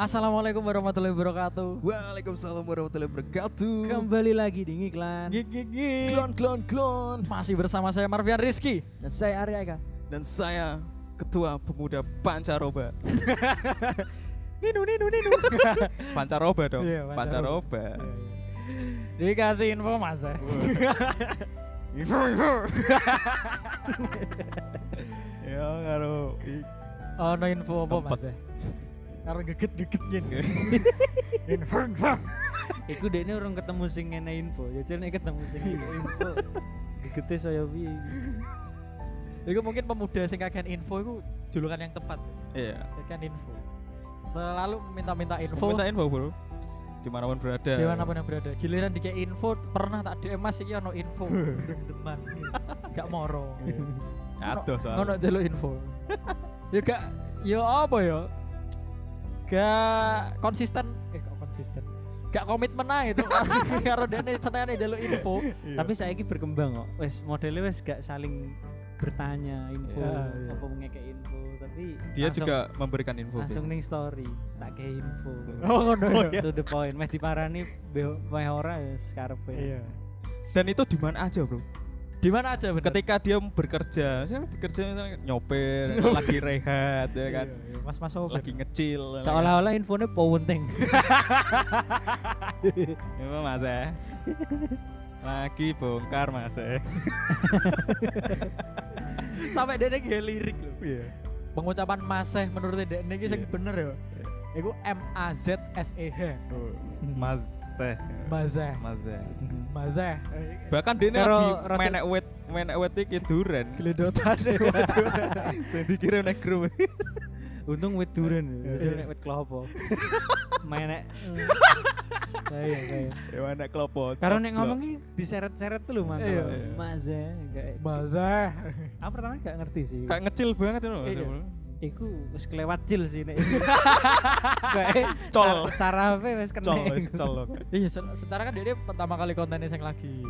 Assalamualaikum warahmatullahi wabarakatuh. Waalaikumsalam warahmatullahi wabarakatuh. Kembali lagi di Ngiklan Gigi. Klon klon klon. Masih bersama saya Marvian Rizky. Dan saya Arya Eka Dan saya ketua pemuda Pancaroba. Ninu ninu ninu. Pancaroba dong. Iya, Pancaroba. Pancaroba. Dikasih info mas ya. Info info. Ya karo Oh no info apa mas ya? Karena geget geget gini. Info info. Iku dek ini orang ketemu sing ngene info Ya jadi ketemu sing ngene info Gegete saya piye Itu mungkin pemuda sing kakean info itu julukan yang tepat. Iya. Kakean info. Selalu minta-minta info. Minta info bro. Di mana pun berada. Di mana pun yang berada. Giliran dikasih info pernah tak DM Mas iki ono info. Teman. Gak moro. Aduh Ngono soalnya. jaluk info. ya gak ya apa ya? Gak konsisten eh gak konsisten. Gak komitmen aja itu karo dene senengane jaluk info. Tapi saya ini berkembang kok Wes modelnya wes gak saling bertanya info Iya, iya. Apa ngekek info Tapi Dia langsung- juga memberikan info. Langsung ning story Tak kayak info Oh ngono Oh, ya. To the point Meh diparani Meh ora ya sekarepe Iya. Dan itu di mana aja bro. Di mana aja bener? Ketika dia bekerja, saya bekerja nyopir, lagi rehat, ya kan, Iya, iya. Mas-mas sopir. lagi ngecil. Seolah-olah infonya penting Iya mas eh. Lagi bongkar mas eh. sampai dene ge lirik lho. Iya. Pengucapan maseh menurut iki sing Iya. bener ya. Iku M A Z S E H. Eh. Mazeh. Mas eh. Mazeh. Bahkan dia Karo lagi menek wet menek wet iki duren. Geledotan. Sing dikira nek grup. Untung wit duren. Jadi nek wit klopo Menek Kayak kayak Ya menek klopo. Karena nek ngomong ini diseret-seret tuh lho mang Iya. Ya kayak Mazeh. Aku pertama gak ngerti sih Kayak ngecil banget itu. Iya. Iku wis kelewat cil sih nek Kayak Col. sar- Sarafe wis kena Col, wis col. Iya, se- secara kan dia pertama kali kontennya sing lagi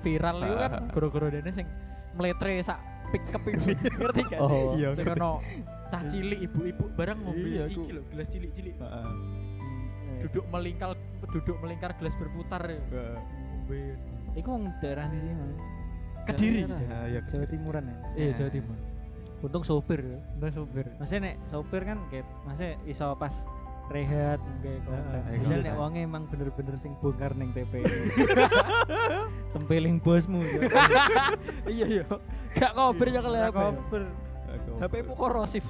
viral itu kan Ah. goro-goro dene sing meletre sak pick up itu ngerti gak sih? Oh. Iya, Sing ono cah cilik ibu-ibu barang ngombe Iya, iki lho gelas cilik-cilik. Heeh. Duduk melingkar duduk melingkar gelas berputar ya. Heeh. Ngombe. Iku wong daerah di sini. Kediri. Daerah. Ah, iya, Jawa Timuran ya Iya, Jawa Timur. Untung sopir Entah sopir. Maksudnya nek sopir kan kayak Maksudnya iso pas rehat kayak iya. nek wonge emang bener-bener sing bongkar ning TP. Tempeling bosmu. iya iya. Gak kober ya kalau HP. Koper. HP mu korosif.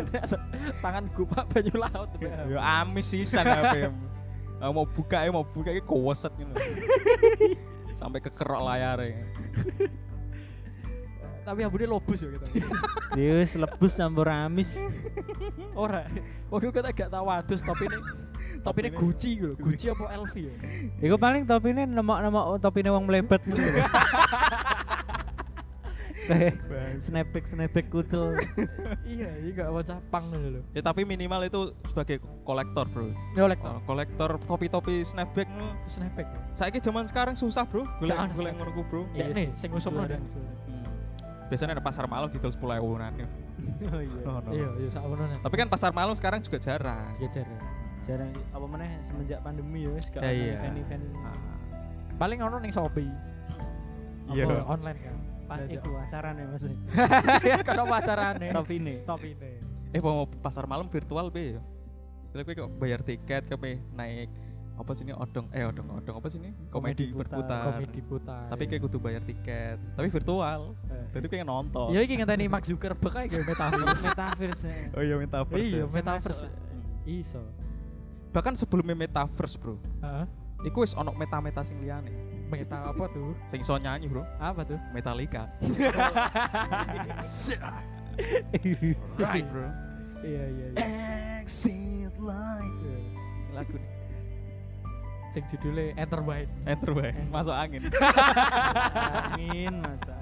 Tangan gupak banyu laut. Ya amis sisan HP. Mau buka ya mau buka iki koweset gitu. Sampai kekerok layarnya. Tapi abune lobus ya gitu. Dia wis lebus campur amis. Ora. Waktu kita gak tahu adus tapi ini tapi ini Gucci gitu. Gucci apa LV ya? Iku paling topine nemok-nemok topine wong mlebet ngono lho. Kayak snapback snapback kucel. iya, iya gak mau capang gitu loh. Ya tapi minimal itu sebagai kolektor, Bro. Nyolek Oh, kolektor topi-topi snapback nu. snapback. Saiki zaman sekarang susah, Bro. Golek Gak ada golek snapback. ngono ku, Bro. Ya nih, dan. jualan. Hmm. Biasanya ada pasar malam didol 10 ewunan. ya. Oh iya. Oh, no. Iya, iya sak ngono. Tapi kan pasar malam sekarang juga jarang. Gejer. Jarang apa meneh semenjak pandemi ya wis gak Ya, iya. event-event Ah. Paling ono ning Shopee. Iya. Online kan. pas Jajak. iku acarane Mas. Kan apa acarane? Topine. Top ini. Eh mau pasar malam virtual be ya. Setelah kowe kok bayar tiket kowe naik apa sini odong eh odong odong apa sini komedi, Komedi putar. berputar. Komedi putar. Tapi kayak kudu bayar tiket, tapi virtual. Eh. Jadi kayak nonton. Ya iki ngenteni Mark Zuckerberg ae gawe metaverse. Metaverse. ya. Oh iya metaverse. Iya, ya. metaverse. Hmm. Iso. Bahkan sebelumnya metaverse, Bro. Heeh. Iku wis ono meta-meta sing liyane. Meta apa tuh? Sing iso nyanyi, Bro. Apa tuh? Metallica. right, Bro. Iya, iya, iya. Exit light. Iya. Lagu nih. Sing judulnya Enter Bind. Enter bae, masuk angin. Angin masa.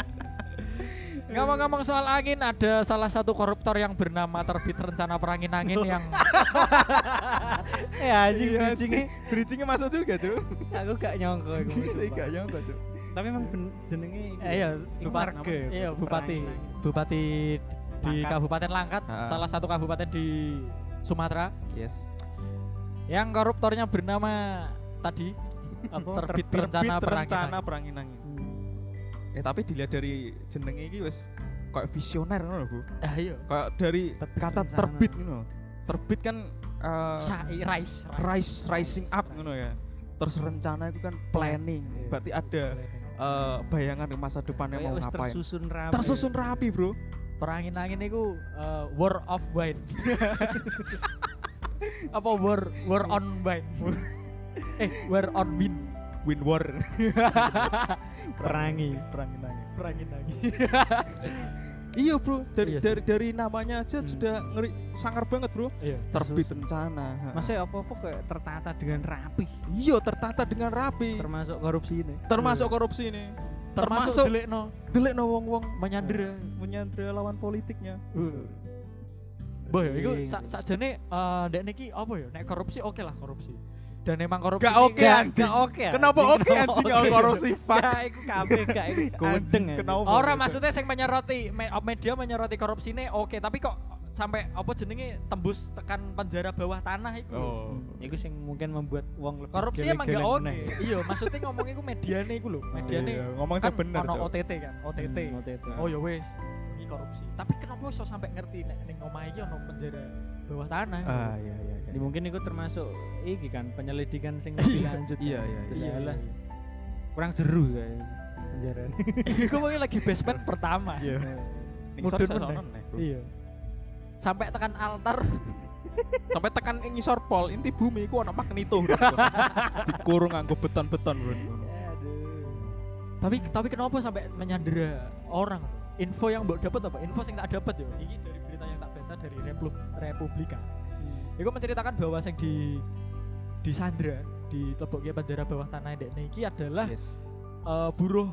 Ngomong-ngomong soal angin, ada salah satu koruptor yang bernama terbit rencana perangin angin yang Eh anjing Iya, bridging-nya Bridgingnya masuk juga, Cuk. aku gak nyongko iku. sumpah. Gak nyangka, Cuk. Tapi emang ben- jenenge iku. eh, iya bupati ya, iya bupati angin. bupati di Langkat. Kabupaten Langkat, Ah. salah satu kabupaten di Sumatera Yes. yang koruptornya bernama tadi Apa terbit, Terbit rencana rencana perangin perangin-angin. Hmm. Eh tapi dilihat dari jenenge iki wis kayak visioner ngono lho, Bu. Ah iya. Kayak dari Terbit kata rencana. terbit ngono. Terbit kan eh, Sai rise, rise rising up ngono ya. Terus rencana itu kan planning. Iya. Berarti ada eh, bayangan ke masa depannya Kayak mau ngapain. tersusun rapi. Tersusun rapi, Bro. Perangin-angin itu uh, war of wine. Apa war war on wine? eh, war on wine. Win war. perangi. Perangin-angin. Perangin-angin. Iya, Bro. Dari Iya dari dari namanya aja Hmm. sudah ngeri sangar banget, Bro. Iya. Terbit rencana. Masih apa-apa kayak tertata dengan rapi. Iya, tertata dengan rapi. Termasuk korupsi ini. Termasuk korupsi ini. Termasuk Termasuk delik no wong-wong menyandera. menyandera lawan politiknya. Boh, ya, iku Iya. sak sakjane eh ndek niki apa ya? Nek korupsi oke lah korupsi. Dan emang korupsi Gak oke, gak- anjing. Gak oke. Kenapa anjing. oke anjing Kenapa kalau oke? korupsi fuck? Ya, iku kabeh gak iku. Anjing, anjing. kenapa? Ora maksudnya sing menyoroti me- media menyoroti korupsi ini oke, tapi kok sampai apa jenenge tembus tekan penjara bawah tanah itu. Oh. Iku sing mungkin membuat uang lebih Korupsi emang gak oke. Iya, maksudnya ngomong iku mediane iku lho. Mediane Iya, ngomong kan sih bener, ono. OTT kan, OTT. Hmm, OTT. Oh ya wis, ini korupsi. Tapi kenapa iso sampai ngerti nek ning omah iki ono penjara bawah tanah? Ah, iya iya iya. Jadi mungkin itu termasuk iki kan penyelidikan sing lebih lanjut. Iya, kan. iya, iya. Iya lah. Kurang jeru kayak penjara. Iku mungkin lagi basement pertama. Iya. Mudun. Iya. Sampai tekan altar Sampai tekan ngisor pol inti bumi iku ana magnito. bro. Dikurung nganggo beton-beton, Bro. Aduh. tapi tapi kenapa sampai menyandera orang info yang mbok dapat apa info yang tak dapat yo ini dari berita yang tak baca dari Republika itu menceritakan bahwa yang di di Sandra di Teboknya penjara bawah tanah Dek iki adalah Yes. eh, buruh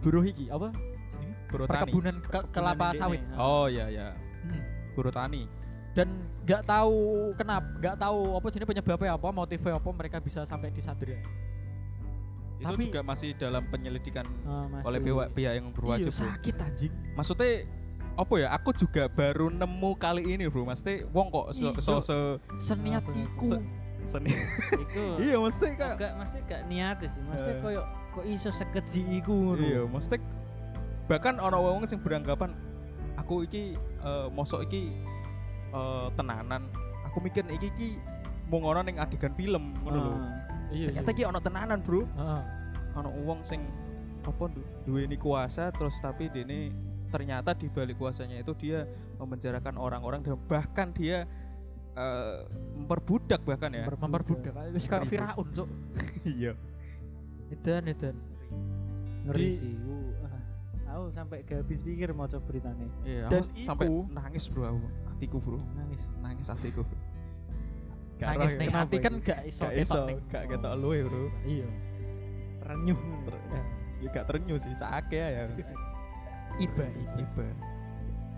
buruh iki apa jenenge? Buru tani. perkebunan ke- kelapa Ini, sawit ini. Oh iya iya. Hmm. Buru tani. dan nggak tahu kenapa nggak tahu apa jenis penyebabnya apa motifnya apa mereka bisa sampai di Sandra Itu Tapi- juga masih dalam penyelidikan Oh, masih. oleh pihak pihak yang iya berwajib. Bro. sakit anjing Maksudnya apa ya? Aku juga baru nemu kali ini, Bro. Maksudnya wong kok so, so, so- seniat Apa? iku Se- seni. Iku iya, maksudnya kayak gak maksudnya gak niat sih. Maksudnya Eh. koyo kok iso sekeji iku ngono. Iya, mesti bahkan orang wong sing beranggapan aku iki eh, mosok iki eh, tenanan. Aku mikir iki iki mau ngono ning adegan film ngono lho. Ah. iya Ternyata iki ono tenanan, Bro. Heeh. Ono wong sing apa du- duweni kuasa terus tapi dene ternyata di balik kuasanya itu dia memenjarakan orang-orang dan bahkan dia eh, memperbudak bahkan ya. memperbudak wis kayak Firaun cuk Iya. edan edan ngeri sih. Ah, Aku sampai gak habis pikir mau coba beritanya. Iya, Dan aku sampai iku- nangis, Bro. Aku. Hatiku, Bro. Nangis. Nangis hatiku. Gak nangis ning ya. hati kan gak iso gak ketok iso, gak ketok lu ya, Bro. iya Terenyuh. Ter- ya gak terenyuh sih sakit ya iba iba iba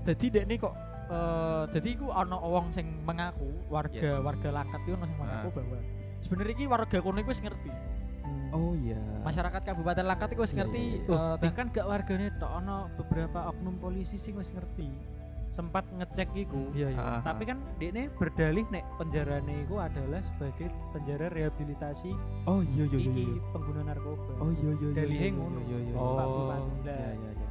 jadi dek nih kok eh jadi iku ana wong sing mengaku warga Yes. warga Langkat itu ono sing mengaku Ah. bahwa sebenarnya iki warga kono iku wis ngerti Hmm. oh iya masyarakat Kabupaten Langkat iku wis Iya, ngerti iya, Oh, eh, bahkan gak warganya tok ono beberapa oknum polisi sing wis ngerti. Sempat ngecek iku. iya iya Ah, Tapi kan dekne berdalih nek penjarane iku adalah sebagai penjara rehabilitasi oh iya iya iya iki iya. pengguna narkoba. oh iya iya iya iya, ngono. iya iya Oh. Iya iya iya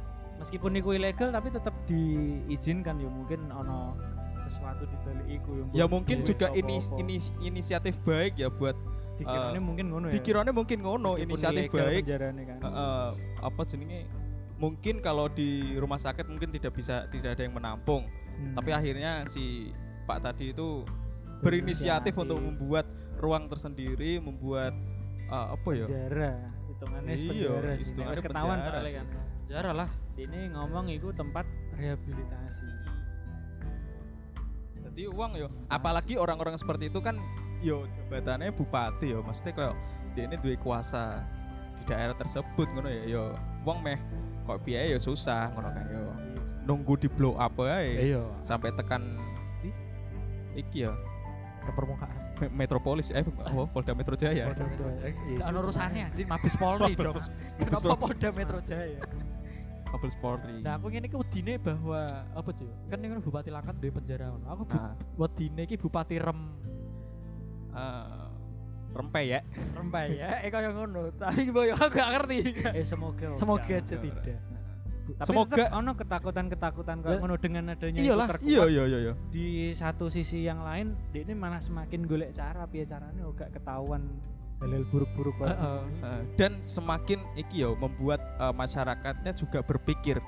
Meskipun iku ilegal tapi tetap diizinkan ya mungkin ono sesuatu di balik iku ya buat mungkin juga ini ini inisiatif baik ya buat dikiranya eh, mungkin ngono ya. pikirannya mungkin ngono Meskipun inisiatif baik kan. Eh, apa jenenge mungkin kalau di rumah sakit mungkin tidak bisa tidak ada yang menampung Hmm. tapi akhirnya si Pak tadi itu berinisiatif untuk membuat ruang tersendiri membuat eh, apa ya penjara hitungannya Iya, penjara sih. Ketahuan soalnya kan. Jarah lah. Ini ngomong itu tempat rehabilitasi. Jadi uang yo, apalagi orang-orang seperti itu kan yo jabatannya bupati yo, maksudnya kayak dia ini duwe kuasa di daerah tersebut ngono ya. Yo. Uang meh kok biaya yo susah ngono kan yo. Nunggu di blow up ae iya. Sampai tekan di? Iki ya ke permukaan. Me- Metropolis eh oh, Polda Metro Jaya. Gak ada urusannya anjing Mabes Polri dong. Kenapa Polda Metro Jaya Mabes Polri. Nah, aku ngene iki wedine bahwa apa cuy? Kan ini kan Bupati Langkat duwe penjara ngono. Aku bu, Nah, wedine iki Bupati Rem eh, rempe ya. Rempai ya, eh kaya ngono. Tapi boyo aku gak ngerti. Eh semoga. Semoga enggak. aja tidak. Tapi Semoga- ono ketakutan-ketakutan kayak ngono dengan adanya iyalah, itu Iya terkuat. iya iya iya. Di satu sisi yang lain, dia ini malah semakin golek cara piye carane gak ketahuan hal-hal buruk-buruk kok. Heeh. Eh, dan semakin iki yo membuat eh, masyarakatnya juga berpikir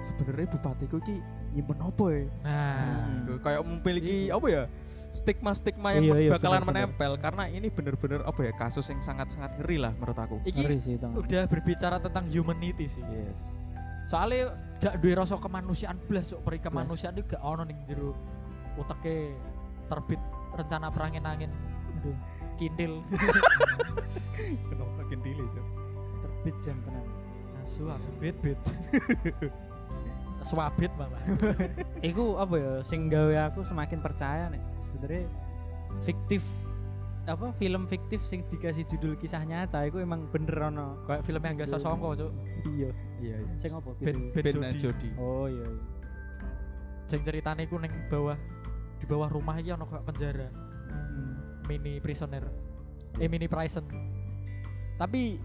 sebenarnya bupatiku iki nyimpen apa ya? Nah, Hmm. Kayak memiliki apa ya? Stigma-stigma yang Iya, iya, bakalan benar-benar. menempel karena ini bener-bener apa ya kasus yang sangat-sangat ngeri lah menurut aku. iki Ngeri sih udah berbicara tentang humanity sih. Yes. Soalnya gak duwe rasa kemanusiaan blas kok peri kemanusiaan itu gak ono ning jero uteke terbit rencana perangin angin Aduh, kintil Kenapa makin delay, Cok? terbit jam tenan. asu asu bet bet swabit malah Iku apa ya sing gawe aku semakin percaya nih sebenarnya fiktif apa film fiktif sing dikasih judul kisah nyata iku emang bener ono kayak film yang gak sosongko cuk iya Iya, iya. sing apa Ben? Ben Ben dan Jody Jody. oh iya iya sing ceritane iku ning bawah di bawah rumah iki ono kayak penjara. Mini prisoner eh mini prison. Tapi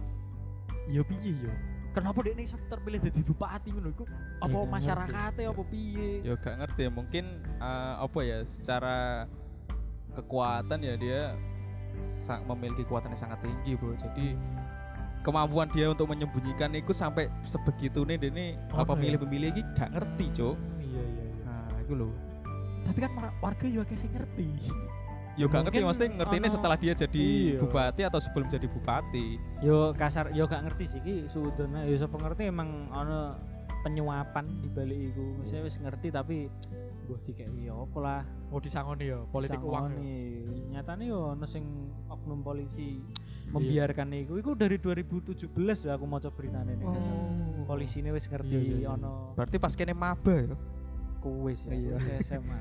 yo piye yo kenapa dia ini terpilih jadi bupati ngono iku? Apa gak masyarakatnya apa piye? Ya gak ngerti. Ya, mungkin eh, apa ya secara kekuatan ya dia memiliki kekuatan yang sangat tinggi, Bro. Jadi kemampuan dia untuk menyembunyikan itu sampai sebegitu nih ini Oh, apa pemilih-pemilih ini gak ngerti, Cok. Hmm, iya iya iya. Nah, itu loh. tapi kan warga juga kasih ngerti Ya gak ngerti maksudnya ngerti ini setelah dia jadi Iya. bupati atau sebelum jadi bupati. yo kasar yo gak ngerti sih ki sudahnya yo sapa ngerti emang ono penyuapan di balik iku misalnya wis ngerti tapi gue dikei yo apa lah mau disangoni ya politik uang ya. nih nyatanya yo ono sing oknum polisi membiarkan iku iku dari 2017 ya aku mau coba beritanya nih Oh. polisi ini wis ngerti Iya, iya, iya. ono Berarti pas kene maba ya. kuis ya Iya. SMA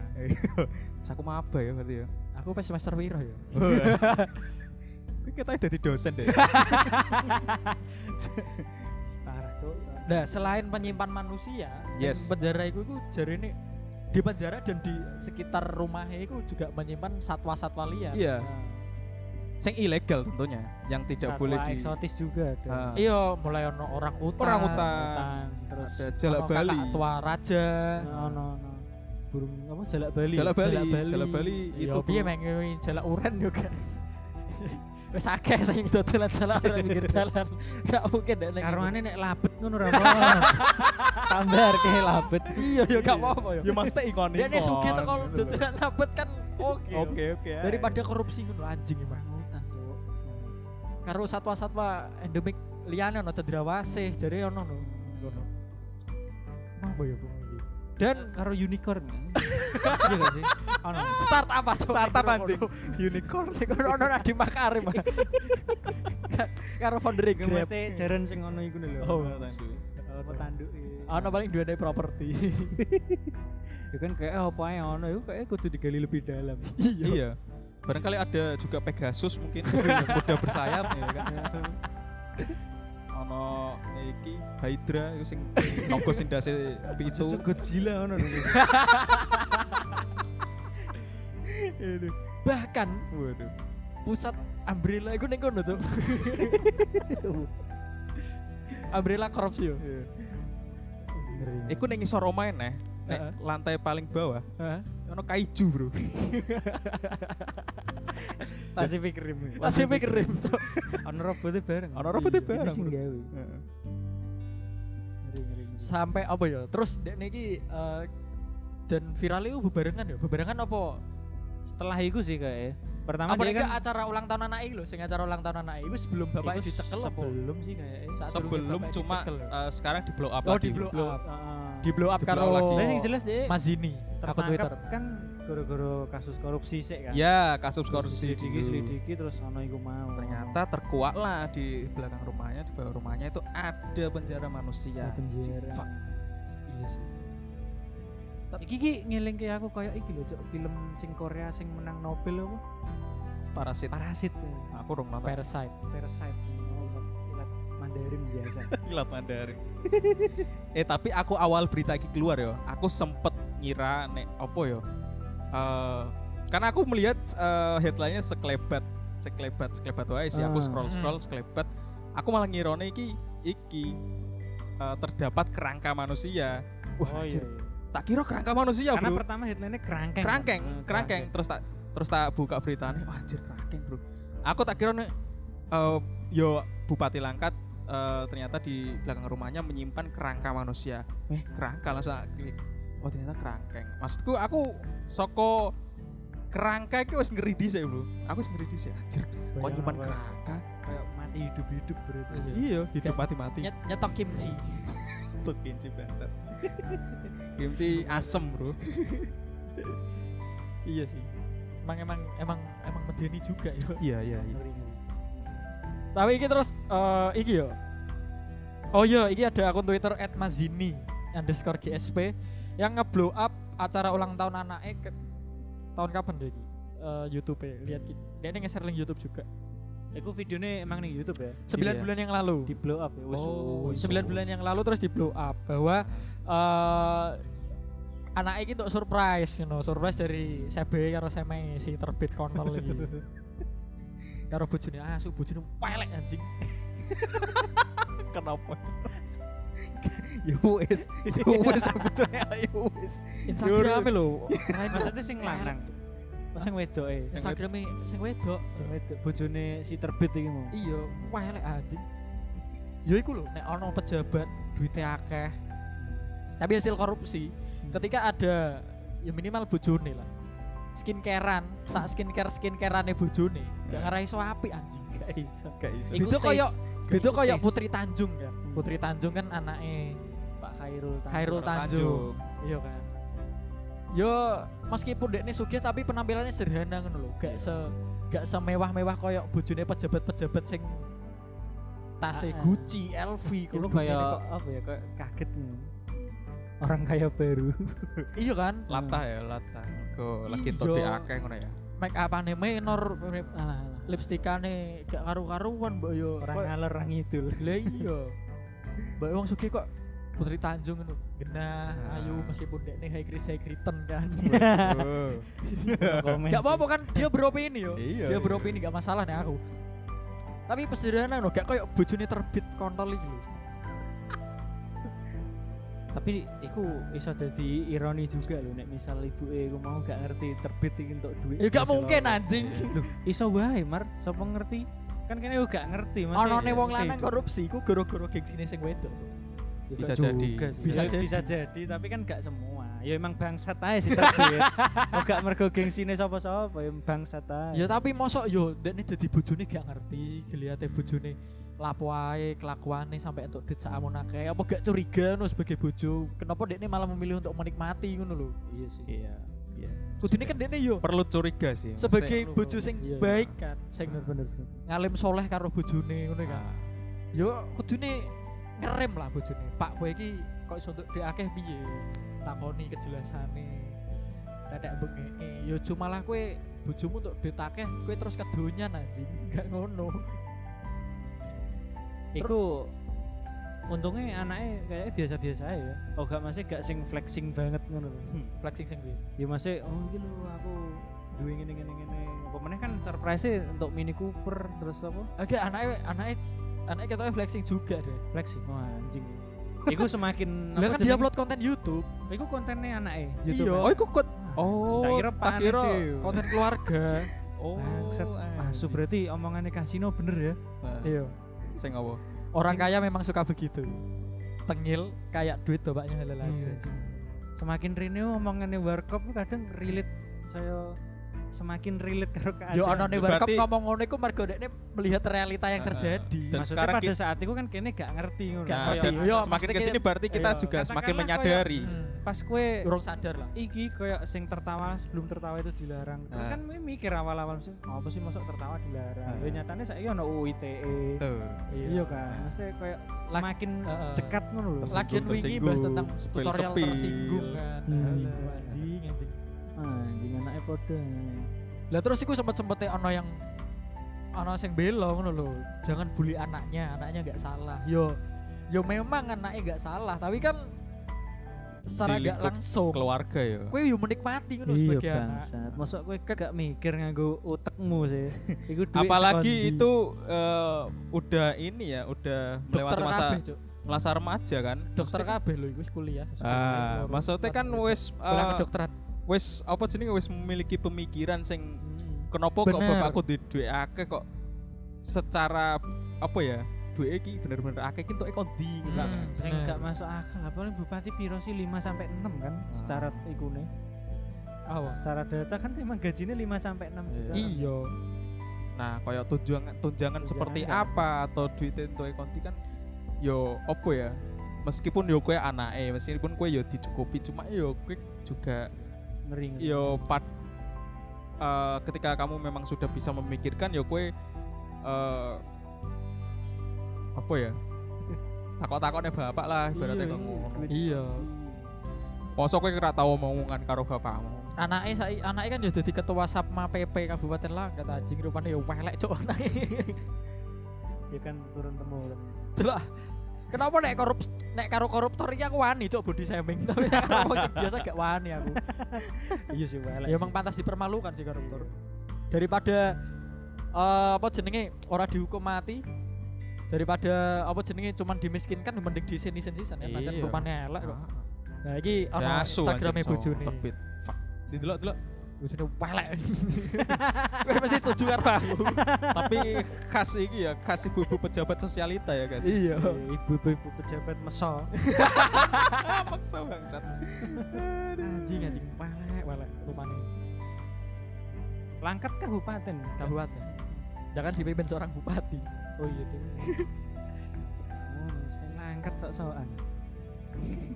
Pas aku maba ya berarti ya. Aku pas semester wiro ya kita jadi dosen deh. parah cok nah selain penyimpan manusia Yes. penjara itu itu jari ini di penjara dan di sekitar rumahnya itu juga menyimpan satwa-satwa liar Iya. Sing ilegal tentunya, yang tidak boleh di eksotis juga ada Ah. iya mulai ono orang utan Orang utan. Hutan, terus ada jalak ono Bali. kakak tua raja ono ono burung apa jalak Bali? Jalak Bali, Jalak Jalak Bali itu itu piye mengi jalak uren juga wis akeh sing dodolan jalak uren pinggir dalan gak mungkin nek karuane nek labet ngono ra apa tambah ke labet. Iya ya gak apa-apa ya Ya maksudnya ikon dia nih sugih teko dodolan labet kan oke Oke oke. daripada korupsi ngono anjing emang. Hutan cok karo satwa-satwa endemik liyane ono cendrawasih jadi ono no. Ngono apa ya dan karo unicorn. Iya gak sih. Ono start apa? Cok? Startup Ngono. anjing. Unicorn. Iku ono di Makarim karo founder Grab mesti jaran sing ono iku lho. Oh, apa tanduk ono paling dua dari properti. Ya kan kayak apa ae ono iku kayak kudu digali lebih dalam. Iya. Barangkali ada juga Pegasus mungkin. Kuda bersayap ya kan. Ono iki Hydra iku sing nogo sing dase pitu. Godzilla ono bahkan Waduh. pusat umbrella iku ning kono Cuk umbrella korupsi yo Iku ning isor omae neh. Nek lantai paling bawah Heeh. Ono kaiju, Bro. Pacific Rim mikir Cuk ono robotnya bareng Ono robotnya Iya, bareng, sing bro. gawe Heeh. ngeri ngeri ngeri. sampai apa ya terus dek niki eh, dan viral itu bebarengan ya bebarengan apa setelah itu sih kayak pertama apa kan acara ulang tahun anak lho sing acara ulang tahun anak itu sebelum bapaknya dicekel apa sebelum sih kayak Saat Sebelum cuma dicekel ya? eh, sekarang di blow up Oh, lagi. di blow Blow up. Heeh. Di blow up karo lagi. Tapi yang jelas deh Mazini aku Twitter kan gara-gara kasus korupsi sih kan Ya, kasus korupsi selidiki selidiki terus ono iku mau Ternyata terkuak lah di belakang rumahnya, di bawah rumahnya itu ada penjara manusia. Ada penjara. Iya sih iki ki ngeling ke aku kayak iki lho Cok, film sing Korea sing menang Nobel apa Parasit. Parasit Aku nonton. Parasite Parasite ilat Mandarin biasa. Kilat Mandarin. eh tapi aku awal berita iki keluar ya, aku sempet ngira nek apa ya? Eh karena aku melihat eh, headline-nya sekelebat, sekelebat, sekelebat wae sih. Aku Ah. scroll scroll sekelebat. Aku malah ngirone iki iki eh, terdapat kerangka manusia. Wah, Oh iya. anjir. iya. tak kira kerangka manusia, Karena Bro. pertama headline-nya kerangkeng. kerangkeng, kan? Eh, kerangkeng. Terus tak terus tak buka beritanya, wah anjir kerangkeng, Bro. Aku tak kira nek eh, yo Bupati Langkat eh, ternyata di belakang rumahnya menyimpan kerangka manusia. Eh, kerangka langsung klik. Oh, ternyata kerangkeng. Maksudku aku soko kerangka itu wis ngeri dhisik, Bro. Aku wis ngeri dhisik. Anjir, kok nyimpan kerangka? Kayak mati hidup-hidup berarti. Iya, hidup mati-mati. Nyet, nyetok kimchi. Tuh kimchi bangsat. kimchi asem, Bro. iya sih. Emang emang emang emang medeni juga ya. Iya, iya, iya. Tapi iki terus eh iki yo. Oh iya, iki ada akun Twitter @mazini underscore GSP yang ngeblow up acara ulang tahun anaknya ke tahun kapan deh iki? Eh, YouTube ya, lihat gitu. Dia ini nge-share link YouTube juga. Iku videonya emang nih YouTube ya? 9 Iya. bulan yang lalu. Di blow up ya. Oh, wes. 9 bulan yang lalu terus di blow up bahwa eh anak iki untuk surprise, you know, surprise dari Sebe karo Seme si terbit kontol iki. karo bojone asu bojone pelek anjing. Kenapa? ya wis, ya wis bojone ayo wis. Instagram lho. Maksudnya sing lanang. Oh, sing wedok. Sing Instagram sing wedok. sing wedok bojone si terbit iki mau. Iya, pelek anjing. Ya iku lho, nek ono pejabat duitnya akeh. Tapi hasil korupsi ketika ada ya minimal bojone lah. Skincarean, sak skincare skincareane bojone, gak ngarah iso apik anjing. Gak iso. Gak iso. Iku Beda koyo taste. beda Iku koyo taste. Putri Tanjung kan. Putri Tanjung kan anake Pak Khairul Tanjung. Khairul Tanjung. Iya kan. Yo meskipun dekne sugih tapi penampilannya sederhana ngono lho. Gak se gak semewah-mewah koyo bojone pejabat-pejabat sing tasnya Ah, ah. Gucci, LV, kerudungnya kayak apa ya? Kayak kaget nih. Orang kaya baru. Iya kan? Latah ya, latah. Kok lagi Iya. to di akeh ngono ya. Make upane menor, lipstikane gak karu-karuan mbok yo. Orang ngalor orang ngidul. Lah iya. Mbak wong sugih kok Putri Tanjung ngono. Genah, Ah. ayu meskipun dekne high kris high kriten kan. Oh. Gak apa-apa kan dia beropini yo. Iya, dia iya. beropini gak masalah nih aku. Tapi sederhana no, gak koyo bojone terbit kontol iki lho. Tapi iku iso dadi ironi juga loh nek misal ibu iku mau gak ngerti terbit iki untuk duit. Ya gak mungkin apa. anjing. Loh, iso wae Mar, sapa ngerti? Kan kene yo gak ngerti Mas. Onone wong Ngerti. lanang korupsi ku gara-gara gengsine sing wedok. Ya Bisa jadi. Bisa Ya, jadi. bisa jadi, tapi kan gak semua. Ya emang bangsat aja sih terbit. oh gak mergo gengsine sapa-sapa, ya bangsat aja. Ya tapi mosok yo dekne dadi bojone gak ngerti, geliate bojone lapo ae kelakuane sampai entuk dit sakmono akeh. Apa gak curiga no sebagai bojo? Kenapa dekne malah memilih untuk menikmati ngono lho? iya sih. Iya, iya. Kudune kan dekne yo Perlu curiga sih. sebagai Mesti- bojo sing Iya, baik kan, sing Bener bener. ngalim soleh karo bojone ngono kan. Yo kudune ngerem lah bojone. Pak kowe iki kok iso entuk dhek akeh piye? Takoni kejelasane. Nenek bengeke. Yo cuma lah kowe bojomu untuk dhek akeh, kowe terus kedonyan anjing. Gak ngono. Iku untungnya anaknya kayaknya biasa-biasa ya. Oh gak masih gak sing flexing banget ngono lho. Flexing sing ndi? Ya masih oh gitu aku duwe ngene ngene ngene. Apa meneh kan surprise untuk Mini Cooper terus apa? Agak anaknya anaknya anaknya ketoknya flexing juga deh. Flexing. Wah anjing. Iku semakin Lah kan dia upload konten YouTube, Iku kontennya anaknya Iya. YouTube. Oh, iku kok Oh, Oh, tak kira tak konten keluarga. Oh. Masuk berarti omongannya kasino bener ya. Nah, Iya. Sing apa? Orang Sing- kaya memang suka begitu. Tengil kayak duit bapaknya halal aja. Iya, anjing. Semakin rene omongannya warkop kadang relate saya semakin relate karo keadaan. Yo anone warkop Berarti- ngomong ngono iku mergo dekne melihat realita yang Ah, terjadi. dan Maksudnya sekarang pada saat itu kan kene gak ngerti ngono. Gak Nah, dan Iya, semakin ke sini berarti kita iya. juga semakin menyadari. Hmm. pas kue Urung sadar lah. iki kayak sing tertawa sebelum tertawa itu dilarang. Terus Ah. kan gue mikir awal-awal sih, apa sih masuk tertawa dilarang. Ya nyatanya saya ono UU ITE. Tuh. Iya kan. Maksudnya kayak semakin dekat ngono lho. Lagian wingi bahas tentang tutorial tersinggung kan. Hmm. Anjing anjing. Anjing anaknya podo. Lah terus iku sempet-sempetnya ono yang ana sing bela ngono lho. Jangan bully anaknya, anaknya nggak salah. Yo yo memang anaknya nggak salah, tapi kan secara lingkup langsung keluarga ya kowe yo menikmati ngono Iya sebagai anak. Masuk kowe gak mikir nganggo utekmu sih. Iku apalagi sekondi. itu eh, udah ini ya udah melewati Dokter masa kabeh, masa remaja kan Dokter kabeh lho iku wis kuliah. ah kuliah, maksudnya kan wis kuliah eh, kedokteran. Wis apa jenenge wis memiliki pemikiran sing Hmm. kenapa kok Bener. bapakku di duit akeh kok secara apa ya duit iki bener-bener akeh ki entuk kondi gitu kan. Hmm. sing gak masuk akal apa nih bupati piro sih 5 sampai 6 kan secara ikune Awas. secara data kan emang gajinya 5 sampai 6 juta Iya. Nah, kayak tunjangan tunjangan seperti Tunjangan. apa atau duit entuk konti kan yo opo ya? Meskipun yo kue anake, meskipun kue yo dicukupi cuma yo kue juga ngeri ngeri. yo pad eh, ketika kamu memang sudah bisa memikirkan yo kue eh apa ya? Takok-takoknya bapak lah ibaratnya kok ngono. Iya. Mosok kowe ora tau omongan karo bapakmu. Anaknya sai anaknya kan ya jadi ketua Sapma PP Kabupaten Langkat anjing rupanya ya welek cok anaknya. ya kan turun temurun Delok. Ah. Kenapa nek korup nek karo koruptor iki aku wani cok body shaming tapi nek karo wong sing biasa gak wani aku. iya sih welek ya emang pantas dipermalukan sih koruptor. Daripada eh, apa jenenge ora dihukum mati daripada apa jenenge cuman dimiskinkan mending diseni-seni sisan ya pancen Iya. rupane elek kok. Nah iki ana Instagrame bojone. terbit. Fuck. Welek. Kowe mesti setuju karo aku. tapi khas iki ya khas ibu-ibu pejabat sosialita ya guys Iya. ibu-ibu pejabat meso maksa bangsat Anjing anjing welek welek rumahnya langkat kabupaten kabupaten. Jangan dipimpin seorang bupati. oh iya tuh oh saya langkat sok-sokan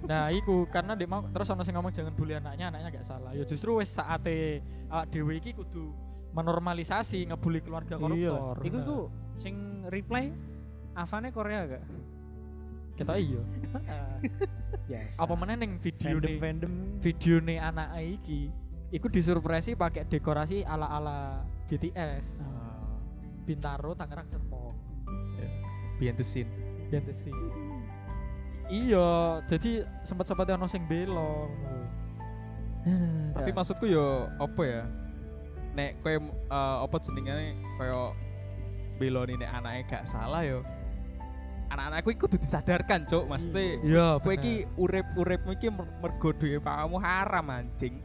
Nah, iku karena dia mau terus ono sing ngomong jangan bully anaknya, anaknya gak salah. Ya justru wis saate awak dhewe iki kudu menormalisasi ngebully keluarga koruptor. Iku tuh sing reply Avane Korea gak? kita iya. Yes. Apa meneh ning video fandom nih fandom video nih anak iki iku disurpresi pakai dekorasi ala-ala BTS. Bintaro Tangerang Serpong. behind the scene Behind the scene. Iya, jadi sempat-sempat ono sing belo. tapi maksudku yo apa ya? Nek kowe eh, apa jenengane koyo beloni nek anaknya gak salah yo? Anak-anakku iku kudu disadarkan cuk. Mesti Iya, kowe iki urip-uripmu iki mer- mergo duwe pamu haram anjing.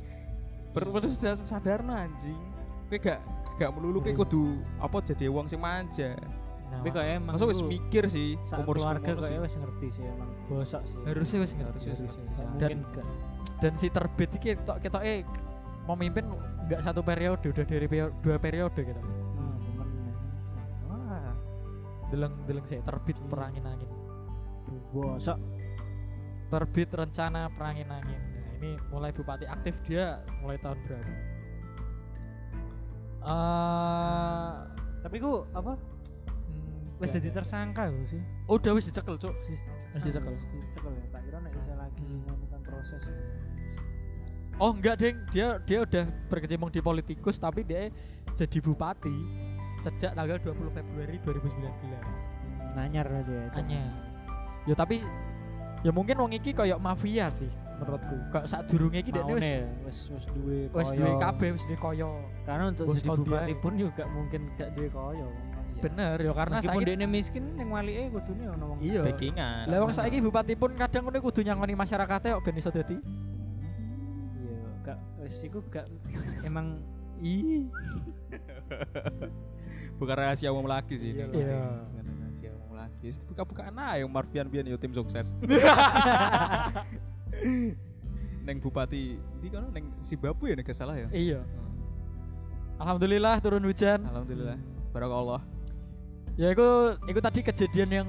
Perlu sadar anjing. Kowe gak gak melulu kowe kudu apa jadi wong sing manja tapi kok emang Masa wis mikir sih umur keluarga kok wis ngerti sih emang bosok sih. Harusnya wis ngerti. Harusnya harusnya. Gak Dan dan si terbit iki ketok ketok eh memimpin nggak satu periode udah dari peri- dua periode gitu. Hmm, wah. Deleng deleng sih terbit perangin angin bosok. Terbit rencana perangin angin nah, ini mulai bupati aktif dia mulai tahun berapa? Eh tapi ku apa hmm, wis nggak- jadi tersangka lho sih udah wis dicekel cuk. Wis- Wis dicekel. wis dicekel ya tak kira nek bisa lagi Hmm. melakukan proses oh enggak deng dia dia udah berkecimpung di politikus tapi dia jadi bupati sejak tanggal 20 Februari 2019 nanyar ya hanya ya tapi ya mungkin wong iki kayak mafia sih menurutku. Kayak saat durungnya iki dia wis wis wis duwe wis koyo. duwe kabeh wis duwe koyo. Karena untuk jadi bupati pun juga mungkin gak duwe koyo bener ya karena meskipun saiki dia miskin yang walike kudune ono wong iya. backingan. Lah wong saiki bupati pun kadang ngono kudu nyangoni masyarakatnya kok ben iso dadi. Iya gak wis iku gak emang i. Bukan rahasia umum lagi sih Iya, ini iya. rahasia umum lagi. Buka-bukaan aja Marvian Bian yo tim sukses. Neng bupati ini kan neng si babu ya nek gak salah ya? Iya. Alhamdulillah turun hujan. Alhamdulillah. Barakallah ya itu itu tadi kejadian yang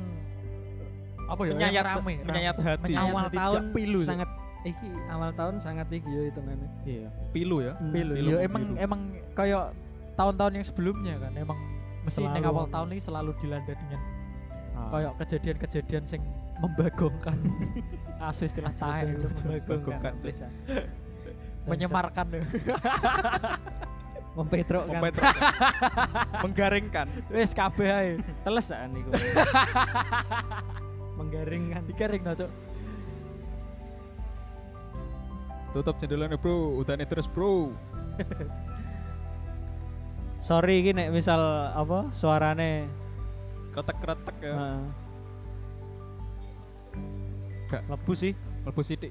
apa ya menyayat yang rame. menyayat hati. Menyayat awal hati tahun pilu. sangat iki awal tahun sangat iki ya hitungannya. Iya pilu ya? Pilu Pilu ya emang pilu. emang kayak tahun-tahun yang sebelumnya kan emang mesti neng awal tahun ini selalu dilanda dengan Ah. kayak kejadian-kejadian sing membagongkan. Asu istilah saya Membagongkan, menyemarkan Mempetrok kan. Mempetrok. Menggaringkan. Wis kabeh ae. Teles kan niku. Menggaringkan. Dikering no, Cuk. Tutup jendelanya bro, udahnya terus bro. Sorry iki nek misal apa suarane Kretek-kretek ya. heeh. Gak. lebu sih. Mlebu sithik.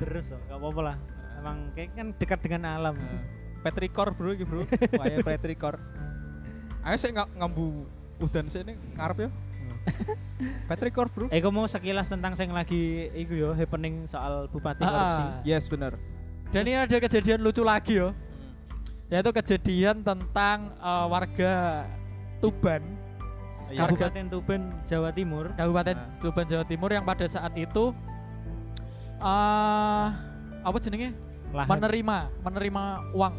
Terus gak apa-apa lah. Emang kayak kan dekat dengan alam. Nah, Petrikor bro iki bro. Waya petrikor. Ayo sih nggak ngambu udan sih ini ngarep ya. Petrikor bro. Eh, mau sekilas tentang sing lagi iku yo happening soal bupati korupsi. Ah, Yes benar. Dan ini ada kejadian lucu lagi yo. Yaitu kejadian tentang eh, warga Tuban, Iya. Kabupaten Tuban, Jawa Timur. Kabupaten Nah. Tuban Jawa Timur yang pada saat itu eh apa jenenge? Lahan Menerima, menerima uang.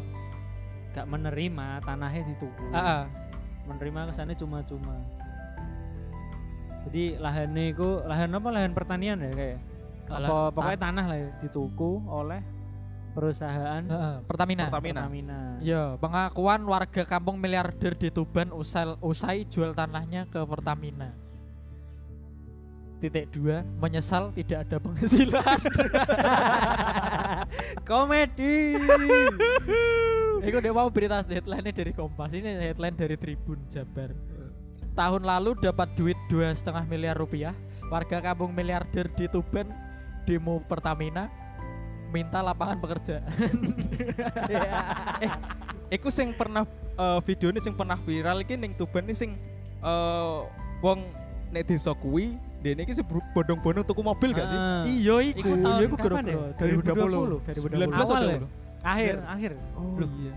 Gak menerima tanahnya dituku. Heeh. Menerima kesannya cuma-cuma. Jadi lahannya itu lahan apa? Lahan pertanian ya kayak. Apa, pokoknya tanah lah ya, dituku oleh perusahaan Heeh, Pertamina. Pertamina. Pertamina. Ya, pengakuan warga kampung miliarder di Tuban usai, usai jual tanahnya ke Pertamina. Titik dua, menyesal tidak ada penghasilan. Komedi. Iku dia mau berita headline dari Kompas. Ini headline dari Tribun Jabar. Tahun lalu dapat duit dua setengah miliar rupiah. Warga kampung miliarder di Tuban demo Pertamina minta lapangan pekerjaan. Iku sing pernah eh, video ini sing pernah viral iki ning Tuban ini sing eh, wong nek desa kuwi dene iki sing bondong-bondong tuku mobil gak sih? Ah. Iya iku, Iku tahun iya iku kapan gara-gara ya? 2020. 19 Awal ya? atau Akhir. akhir. Oh Loh. iya.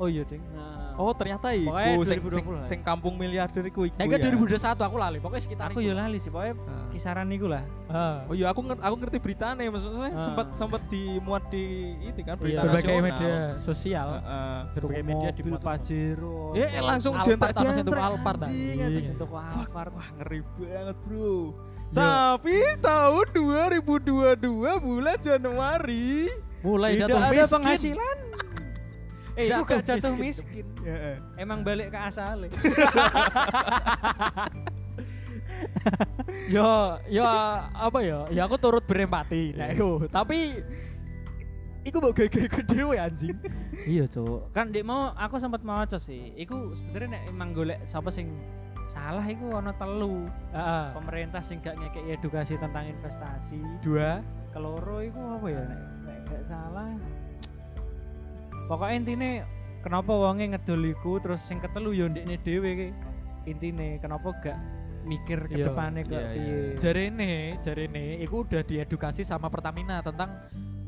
Oh iya, Ding. Nah, Oh ternyata iku sing, sing, 2020 lah. sing kampung miliarder iku iku. Nah, ya. 2021 aku lali. Pokoknya sekitar aku ya lali sih, pokoknya Ah. kisaran niku lah. Heeh. Oh iya aku ngerti, aku ngerti beritanya maksudnya Ah. sempat sempat dimuat di itu kan berita Iya. berbagai nasional. media sosial. Heeh. berbagai media di Pajero. Ya langsung Alphard, jentak jentak Alphard, anjing, Alphard. Wah ngeri banget bro. Tapi tahun 2022 bulan Januari. Mulai Tidak jatuh ada miskin. penghasilan. Eh, Jatuh gak jatuh miskin. miskin. Ya, Emang balik ke asalnya. Yo, yo apa ya? Ya aku turut berempati. Nah, iku. Tapi iku mau gege gede anjing. iya, Cuk. Kan Dik mau aku sempat maca sih. Iku sebenarnya nek emang golek sapa sing salah iku ana telu. Heeh. Pemerintah sing gak ngekek edukasi tentang investasi. Dua. keloro iku apa ya nek gak salah. Pokoknya intine kenapa wonge ngedol iku terus sing ketelu yo ndekne dhewe ki? Intine kenapa gak mikir ke Iya, depannya kok iya, iya. piye Jarene, jarene iku udah diedukasi sama Pertamina tentang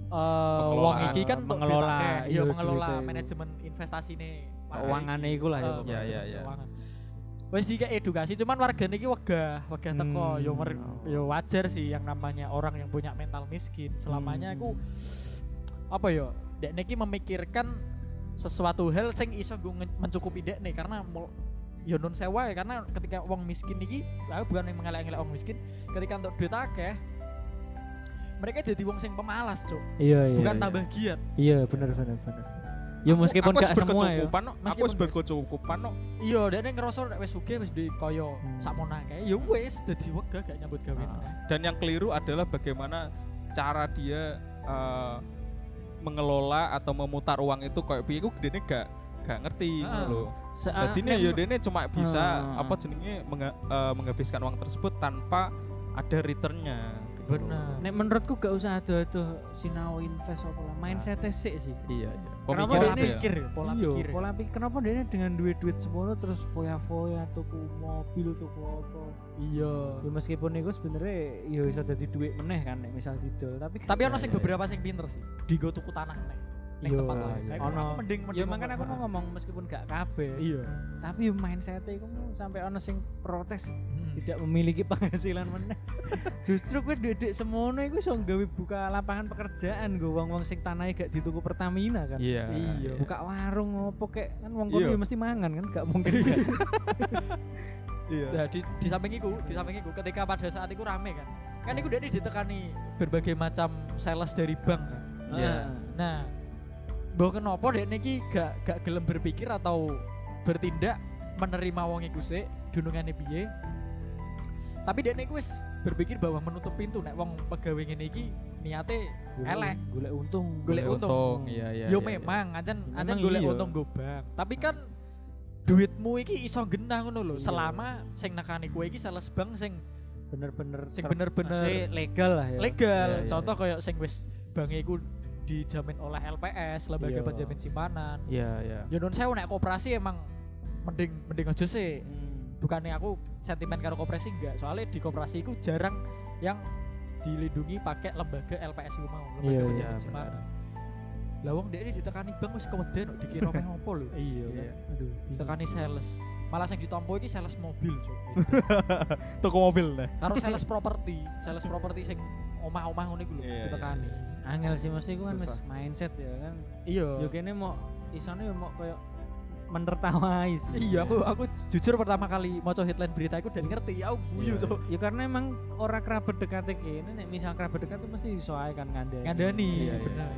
Pengelolaan. wong iki kan Mengelola, iya, iya mengelola manajemen investasi nih. Keuangane iku lah ya, Eh, Iya, iya, Wes jika edukasi cuman warga niki wegah, wegah teko Hmm. yo mer- yo wajar sih yang namanya orang yang punya mental miskin selamanya Hmm. aku apa yo dek niki memikirkan sesuatu hal sing iso gue mencukupi dek nih karena yo nun sewa ya karena ketika uang miskin niki aku bukan yang mengelak-ngelak uang miskin ketika untuk duit akeh mereka jadi wong sing pemalas cuk iya iya bukan iya. tambah giat iya bener bener bener ya meskipun aku gak semua ya no. Aku wis berkecukupan no. iya dia ngerasa nek wis sugih wis di koyo Hmm. sakmono kayak ya wis dadi wegah gak nyambut gawe Ah. meneh. Dan yang keliru adalah bagaimana cara dia eh, mengelola atau memutar uang itu kayak piye iku dene gak gak ngerti Ah. lho. Jadi nek- ya dene cuma bisa Ah. apa jenenge menga- eh, menghabiskan uang tersebut tanpa ada returnnya. bener nek menurutku gak usah ada-ada sinau invest apa lah mindset sih Iya, iya. Kenapa dia ya. pikir pola iya, pikir pola pikir. Kenapa dia dengan duit-duit semono terus foya-foya tuku mobil tuku apa? Iya. Ya meskipun itu sebenarnya ya bisa jadi duit meneh kan misal didol. Tapi tapi ya, ono sing ya, beberapa sing pinter sih. Digo tuku tanah nek ning Iya, tempat lain iya. Kayak Ono. aku mending ya mending makanya aku mau ngomong meskipun gak kabeh iya tapi mindset itu sampai ono sing protes Hmm. tidak memiliki penghasilan meneh justru gue duit semono iku iso gawe buka lapangan pekerjaan gue wong-wong sing tanahnya gak dituku Pertamina kan Iya. Iya. buka warung opo kek kan wong Iya. kono ya mesti mangan kan gak mungkin Iya. Nah, di, di samping itu, di samping itu ketika pada saat itu rame kan. Kan itu dari ditekani berbagai macam sales dari bank kan. Iya. Ah. Nah, Mbok kenapa dek niki gak gak gelem berpikir atau bertindak menerima wong iku sik dunungane piye. Tapi dek niku wis berpikir bahwa menutup pintu nek wong pegawai ngene iki niate elek. golek untung Golek untung. Iya iya. Yo iya, memang ancen ancen golek iya. untung go bank. Tapi kan duitmu iki iso genah ngono lho Iya. selama sing nekani kowe iki sales bank sing bener-bener sing bener-bener legal lah ya legal. Iya, iya, Contoh kayak sing wis bank iku dijamin oleh LPS, lembaga Iya. penjamin simpanan. Iya iya. Ya non sewu nek koperasi emang mending mending aja sih. Hmm. Bukannya aku sentimen karo koperasi enggak, soalnya di koperasi itu jarang yang dilindungi pakai lembaga LPS mau, lembaga Iya, iya, penjamin benar. simpanan. Lah wong dhek ini ditekani bank wis keweden kok dikira meh opo lho. iya Iya. kan? aduh. Ditekani sales. Malah sing ditompo iki sales mobil, Cuk. Toko mobil nah. Karo sales properti, sales properti sing omah-omah ngono iku lho Iya, ditekani. Angel sih mesti ku kan wis mindset ya kan Iya. yo kene mau isone yo mau koyo menertawai sih Iya, aku aku jujur pertama kali maca headline berita itu dan ngerti, aku guyu Iya. tuh. ya karena emang ora kerabat dekat kene nek misal kerabat dekat tuh mesti iso ae kan ngandani Ngandani, Iya, iya. bener.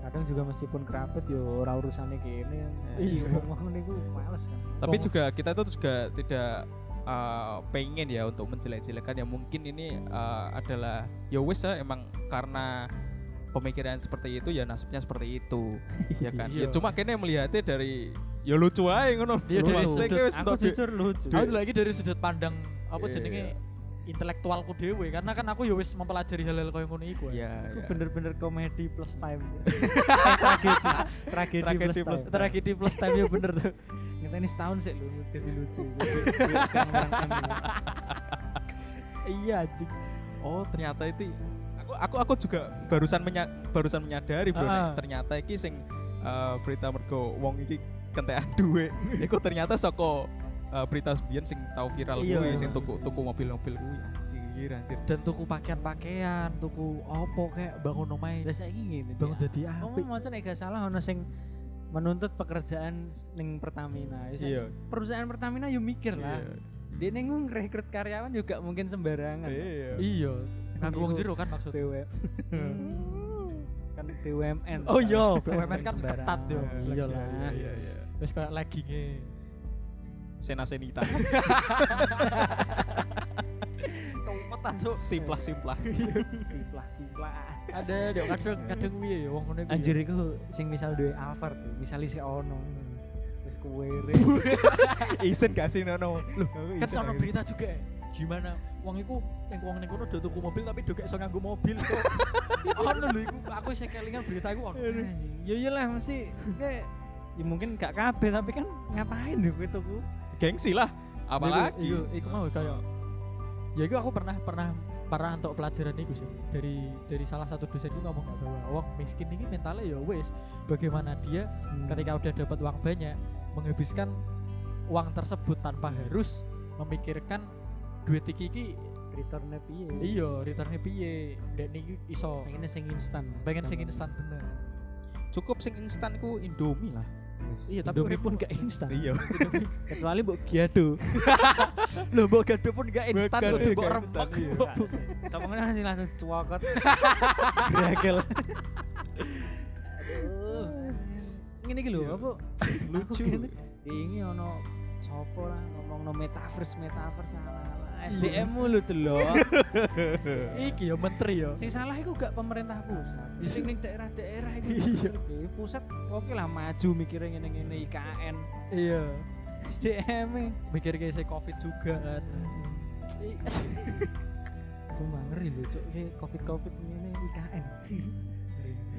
kadang juga meskipun kerabat yo ora urusane kene Iya. iya ngomong niku males kan Tapi juga kita tuh juga tidak uh, pengen ya untuk menjelek-jelekan ya mungkin ini uh, adalah ya wis ya emang karena pemikiran seperti itu ya nasibnya seperti itu ya kan ya Iya. cuma kene melihatnya dari ya lucu aja ngono Iya, dari sudut- wis aku jujur lucu Aku lagi dari sudut pandang apa Iya. jenenge intelektualku dewe karena kan aku ya wis mempelajari hal-hal koyo ngono iku. ya, Aku ya. bener-bener komedi plus time Eh, tragedi tragedi, Tragedi plus, plus time Tragedi plus time ya bener tuh. Ngenteni setahun sih lu jadi lucu gitu. iya anjing. oh ternyata itu aku aku aku juga barusan menya- barusan menyadari bro Ah. nek ternyata iki sing uh, berita mergo wong iki kentekan duwe iku ternyata saka uh, berita sebiyen sing tau viral Iya. kuwi sing tuku tuku mobil-mobil kuwi anjir anjir Dan tuku pakaian-pakaian, tuku opo kayak bangun. Lah saiki ngene. Bangun Dia. dadi Kamu apik. mau nek gak salah ono sing menuntut pekerjaan ning Pertamina. Ya, Iya. Perusahaan Pertamina yo mikir lah. Iya. Dia ning rekrut karyawan juga mungkin sembarangan. Iya. Iya. Nganggo wong jero kan maksudnya. BUMN. kan BUMN. Oh iya, BUMN kan Sembarangan. ketat yo. Iya lah. Iya iya. Wis kayak leggingnya. Sena Senita. Kemetan cuk. simplah simplah. Siplah siplah. Ada dek kadang kadang piye ya wong iku. Anjir iku sing misal duwe Alphard tuh, misal si ono. Wis kuwere. Isen gak sih nono? Loh, kan ono berita juga gimana wong iku yang wong ning kono do tuku mobil tapi do gak iso nganggo mobil so ono lho iku aku sing kelingan berita iku ono. Ya iyalah mesti kayak ya mungkin gak kabeh tapi kan ngapain yo kowe tuku? Gengsi lah. Apalagi. iku, iku mau kayak ya iku aku pernah pernah pernah untuk pelajaran iku sih dari dari salah satu dosenku ngomong gak bahwa wong miskin ini mentalnya ya wes bagaimana dia ketika udah dapat uang banyak menghabiskan uang tersebut tanpa harus memikirkan duit iki iki returnnya piye? iya returnnya piye dan ini iso pengennya sing instan. pengen sing instan bener Cukup sing instan ku Indomie lah. Iya tapi Indomie pun gak instan. Iya. Kecuali mbok giado. lo mbok gado pun gak instan Gado kudu gak mbok iya. Sopo ngene sih langsung cuwakot. Gagal. Aduh. Ngene iki lho, Iya. apa Lucu. Ini ono sopo lah ngomong no metaverse metaverse salah. SDM mu lho delok. iki ya menteri ya Sing salah iku gak pemerintah pusat. Ya Sing ning daerah-daerah iku. Iya. Iki Pusat oke lah maju mikirnya ngene-ngene IKN. iya SDM -e. mikir kayak saya covid juga kan Sumpah ngeri lho, cuk. Kayak covid-covid ngene IKN.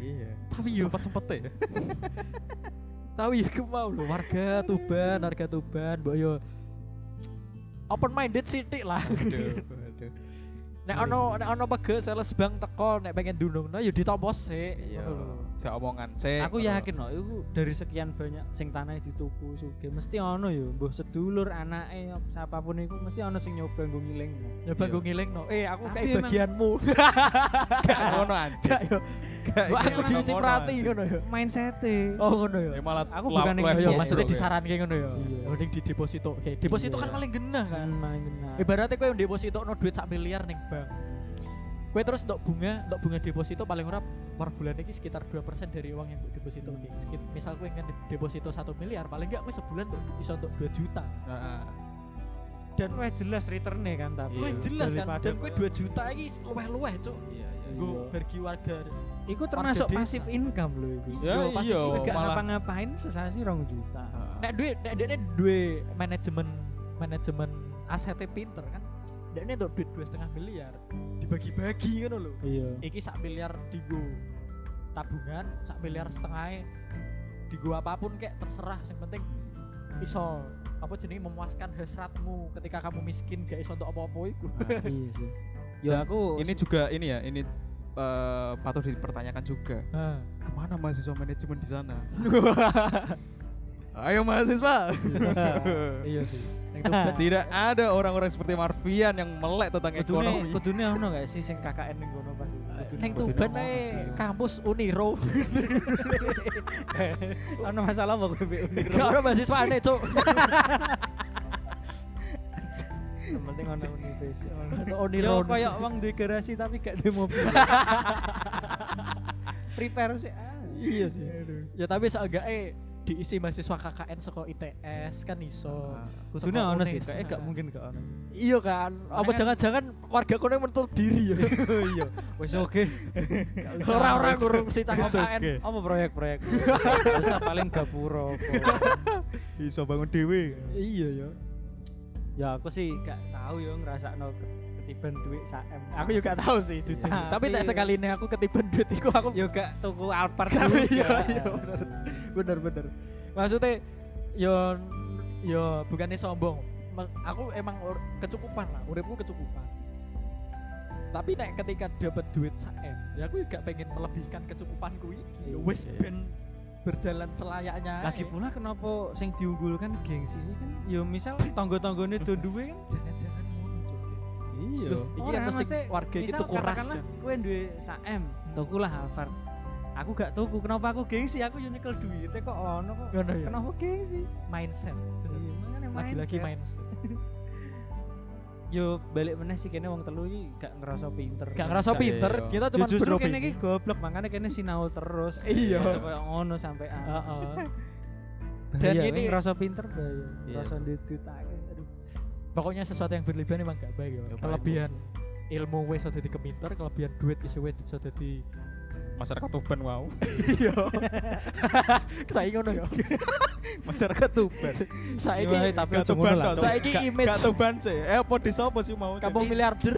Iya. Tapi yo- sempat sempet ya. tahu ya aku mau lo warga Tuban warga Tuban mbok yo open minded sithik lah Aduh, aduh. nek ono nek ono pege sales bank teko nek pengen dunungno ya ditompo sik Iya. Ngono. Cek omongan. Cek. Aku yakin loh, itu dari sekian banyak sing tanah dituku suge mesti ono yo, mbah sedulur, anake, siapa pun iku mesti ono sing nyoba nggo ngiling. nyoba gue ngilingno eh aku kayak bagianmu Gak ngono anjir. gak yo aku ngono, diciprati anjir. ngono yo Mindset oh ngono yo Ya malah Aku bukan iya, Iya, maksudnya bro, ya. disaran kayak ngono ya. Iya. Mending di deposito. Oke, deposito Iya. kan paling genah kan. kan main kena. Ibaratnya kowe yang deposito no duit sak miliar ning bank. Kue terus untuk bunga, untuk bunga deposito paling ora per bulan ini sekitar 2% dari uang yang mbok deposito. Oke, sekit- misal kue ingin deposito 1 miliar, paling enggak kue sebulan tuh bisa untuk 2 juta. Dan Wah jelas returnnya kan tapi. kue Iya. jelas kan, dan kue 2 juta ini luweh-luweh, Cuk. Iya, iya. Gue Iya. bagi warga. Iku termasuk pasif income loh itu. Ya, Yo, pasti iya, Gak malah ngapa-ngapain sesasi rong juta. Heeh. Nek duit, nek dia duwe manajemen manajemen asetnya pinter kan. Nek ini untuk duit dua setengah miliar dibagi-bagi kan loh. Iya. Iki sak miliar digo tabungan, sak miliar setengah digo apa pun kayak terserah. Yang penting iso apa jenenge memuaskan hasratmu ketika kamu miskin gak iso untuk apa-apa iku. Nah, iya sih. Ya aku ini juga ini ya, ini eh, patut dipertanyakan juga. Nah. Ke mana mahasiswa manajemen di sana? Ayo mahasiswa. iya sih. Tidak ada orang-orang seperti Marvian yang melek tentang kudune ekonomi. kudune ono gak sih sing KKN ning kono pas itu? Kudune- Neng kudune Tuban ono ae sih. kampus Uniro. Ono masalah apa kowe Uniro? Ada mahasiswa aneh, Cuk. Yang penting ono universitas. Ono Uniro. koyo wong duwe garasi tapi gak duwe mobil. Prepare sih. ah. Iya sih. Ya tapi seenggaknya diisi mahasiswa KKN saka ITS kan iso. Kudune ono sih, kayak gak mungkin gak ono. Iya kan. Apa kan- jangan-jangan warga kono menutup diri ya. Iya, wis oke. Wis- kurung si KKN. apa proyek-proyek usah paling gapura. Iso bangun dewe. Iya ya. Ya aku sih gak tahu ya ngerasakno ke- ketiban duit saem Aku juga tahu sih jujur. Tapi- Tapi tak sekali ini aku ketiban duit iku aku gak tuku Alphard Tapi juga. iya, iya, bener. bener bener maksudnya yo yo bukannya sombong aku emang kecukupan lah uripku kecukupan tapi nek ketika dapat duit saem ya aku gak pengen melebihkan kecukupanku iki Iya. wis ben berjalan selayaknya lagi pula kenapa sing diunggulkan gengsi sih kan yo misal tonggo-tonggone do duwe kan jangan-jangan. Iya. Loh, iki mesti maksudnya, warga iki misal tuku ras ya. kowe duwe saem tuku lah Alphard aku gak tuku kenapa aku gengsi aku yo nyekel duitnya kok ono kok ya? kenapa gengsi mindset Iya, lagi-lagi mindset. yo balik meneh sih kene wong telu iki gak ngerasa pinter gak ngerasa pinter iya. kita cuma justru kene iki goblok makanya kene sinau terus Iya. Koyo ngono sampai Heeh. Dan Dan ini ini- ngerasa pinter bahaya. Ngerasa. Aduh. pokoknya sesuatu yang berlebihan emang gak baik ya. Kelebihan ilmu wis iso dadi keminter kelebihan duit iso wis iso dadi Masyarakat Tuban wow. iya saiki ngono ya Masyarakat Tuban. saiki Iya, tapi Gak aja ngono lah. Tuban tok. Saiki image- Gak Tuban sih. Eh apa desa apa sih mau? kampung jadi? miliarder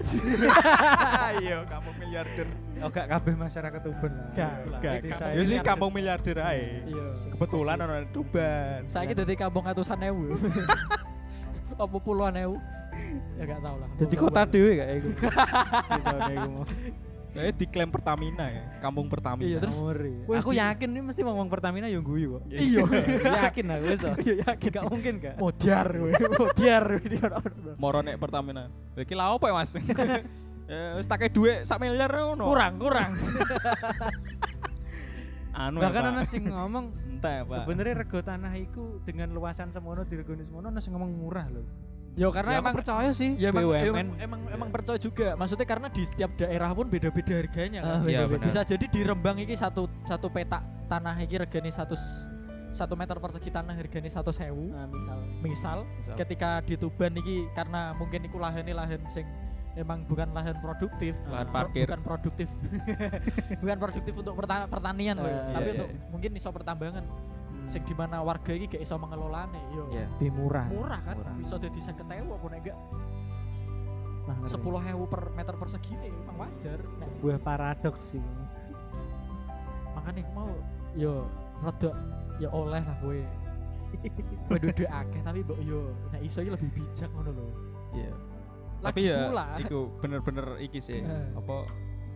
Iya, kampung miliarder. Oh gak kabeh masyarakat Tuban lah. Gak, Ya sih kampung miliarder ae. iya Kebetulan orang Tuban. saiki dadi kampung atusan ewu apa puluhan ewu ya gak tau lah Jadi kota dhewe gak iku. Desane iku. Kayaknya diklaim Pertamina ya, kampung Pertamina. Iya, terus-. Wes Aku yakin nih mesti ngomong Pertamina yo guyu kok. iya yakin aku oh. iya yakin Gak mungkin gak? modiar modiar. Moro nek Pertamina. Lha iki lha opo ya, Mas? Ya wis take dhuwit sak miliar ngono. kurang kurang Anu ya, Bahkan ana sing ngomong Entah, Pak. sebenarnya rego tanah iku dengan luasan semono diregoni semono ana sing ngomong murah loh. Yo karena Ya, emang percaya sih Ya emang, BUMN. emang, emang, emang percaya juga. Maksudnya karena di setiap daerah pun beda-beda harganya kan. Ah, Iya, beda-beda. benar. Bisa jadi di Rembang iki satu satu petak tanah iki regane satu satu meter persegi tanah harganya satu sewu. Nah, misal Misal Misal. ketika di Tuban iki karena mungkin iku lahan lahan sing emang bukan lahan produktif, Lahan Pro- parkir. bukan produktif, bukan produktif untuk perta- pertanian loh, Eh, tapi iya, untuk iya. mungkin iso pertambangan, sing di mana warga iki gak iso mengelolane, yo Iya. lebih murah. murah kan, Murah. bisa jadi seket ewu apa nek enggak Nah, sepuluh ewu per meter persegi nih emang wajar sebuah paradoks sih. makanya mau yo rada ya oleh lah gue gue duduk akeh tapi mbok yo nah iso iki lebih bijak ngono lho Iya. lagi Tapi ya pula iku bener-bener iki sih Eh. apa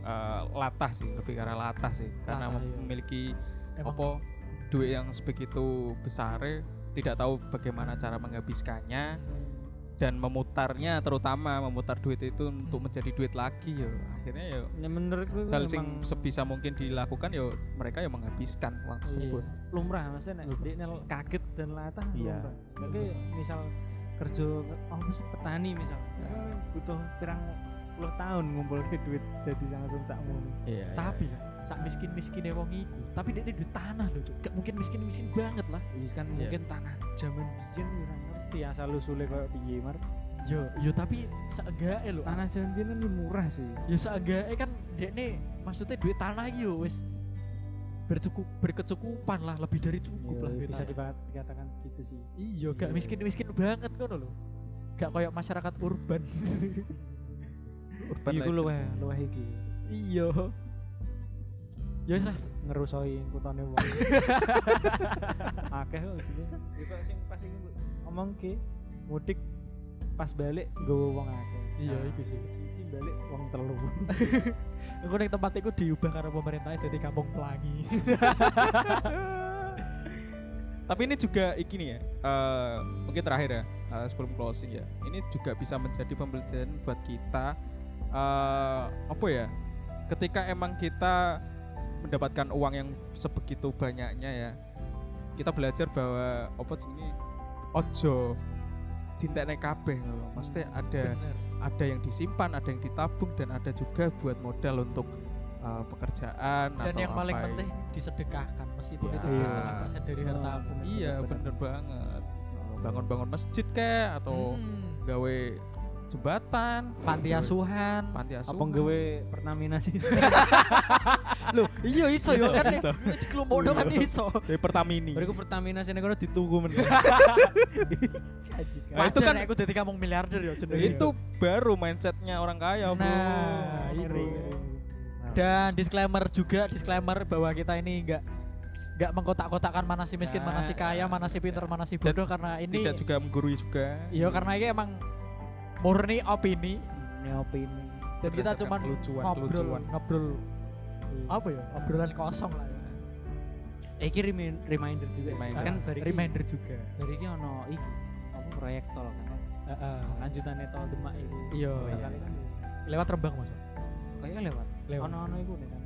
eh, latah sih, lebih arah latah sih karena Latah, iya. memiliki emang apa duit yang sebegitu besar tidak tahu bagaimana cara menghabiskannya dan memutarnya terutama memutar duit itu untuk menjadi duit lagi ya akhirnya ya Ya menurutku itu hal sing sebisa mungkin dilakukan ya mereka yang menghabiskan uang tersebut lumrah maksudnya nek dia kaget dan latah Iya. lumrah. Tapi misal kerja oh mesti petani misal Nah. butuh pirang 10 tahun ngumpul duit jadi langsung sakmu. Iya. Tapi kan sak miskin-miskinnya wong iku, tapi dia duit tanah loh. Gak mungkin miskin-miskin banget lah. Iya kan Iya. mungkin tanah zaman biyen ora ngerti asal usule koyo piye mar. Yo, yo tapi seenggaknya lho. Tanah zaman biyen kan murah sih. Ya seenggaknya kan dekne maksudnya duit tanah yo wis bercukup berkecukupan lah, lebih dari cukup lah Iya, duit bisa tanah. diba- dikatakan gitu sih. Iya, gak Iya. miskin-miskin banget ngono lho. Gak kayak masyarakat urban. Urban Iku luweh luweh iki iya. Ya wis lah, ngerusoi kutane wong. Akeh kok sini. Ya kok sing pas iki ngomong ke mudik pas balik nggawa wong akeh. Iya, Nah, iku sih. Siji balik wong telu. Aku ning tempat iku diubah karo pemerintah jadi kampung pelangi. Tapi ini juga iki nih ya. eh, mungkin terakhir ya eh, sebelum closing ya. Ini juga bisa menjadi pembelajaran buat kita eh apa ya? Ketika emang kita mendapatkan uang yang sebegitu banyaknya ya. Kita belajar bahwa apa ini ojo dintekne kabeh ngono. Maksudnya ada Bener. ada yang disimpan, ada yang ditabung dan ada juga buat modal untuk eh, pekerjaan Dan atau yang paling apa ya. penting disedekahkan meskipun Ya. itu setengah persen dari Oh, hartamu. bener. Iya bener banget Bangun-bangun masjid kayak Atau Hmm. gawe jembatan panti asuhan. Panti Apa asuhan nggawe Pertamina sih? Loh, iya iso yo kan iso. di kelompok kan iso. Dari Pertamini Bariku Pertamina sini kono dituku men. Kaji Nah, itu kan- aku dadi kampung miliarder yo jenenge. Itu baru mindsetnya orang kaya bro Nah, itu. Dan disclaimer juga disclaimer bahwa kita ini enggak enggak mengkotak-kotakan mana si miskin, mana si kaya, mana si pintar, mana si bodoh karena ini Tidak juga menggurui juga iya karena ini emang murni opini Ini opini. dan kita cuman kelucuan- ngobrol kelucuan. ngobrol apa ya obrolan kosong lah ya. Eh, remi- reminder juga. Reminder. Kan bari reminder juga. Bari iki ono iki apa proyek tol kan. Heeh. Lanjutannya tol Demak itu. Iya. Kan lewat Rembang Mas. kayak lewat. Lewat. Ono-ono iku nih kan.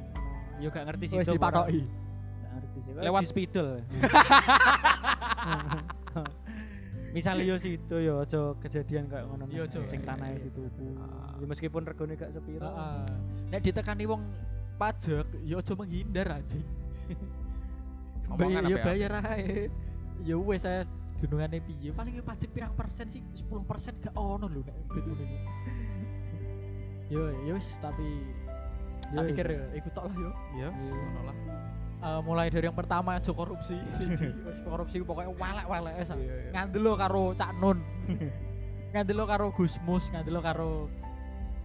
Yo gak ngerti sih Wis dipatoki. Gak ngerti sih. Lewat- spidol. Misalnya yo situ yo aja kejadian kayak ngono. Iya, aja. sing tanahnya dituku. Ya meskipun regone gak sepiro. Heeh. Nek ditekani wong pajak, ya aja menghindar aja. Omongan Bayar ya ya? bayar ae. Ya wes saya dunungane piye? Paling ya pajak pirang persen sih? 10% gak ono lho nek betul ini. Yo ya wes tapi tak Yo, pikir ya, iku tok lah yo. Ya ngono lah Eh, mulai dari yang pertama aja korupsi siji wis korupsi pokoknya welek-welek esa. Iya, iya. Ngandelo karo Cak Nun. ngandelo karo Gusmus, ngandelo karo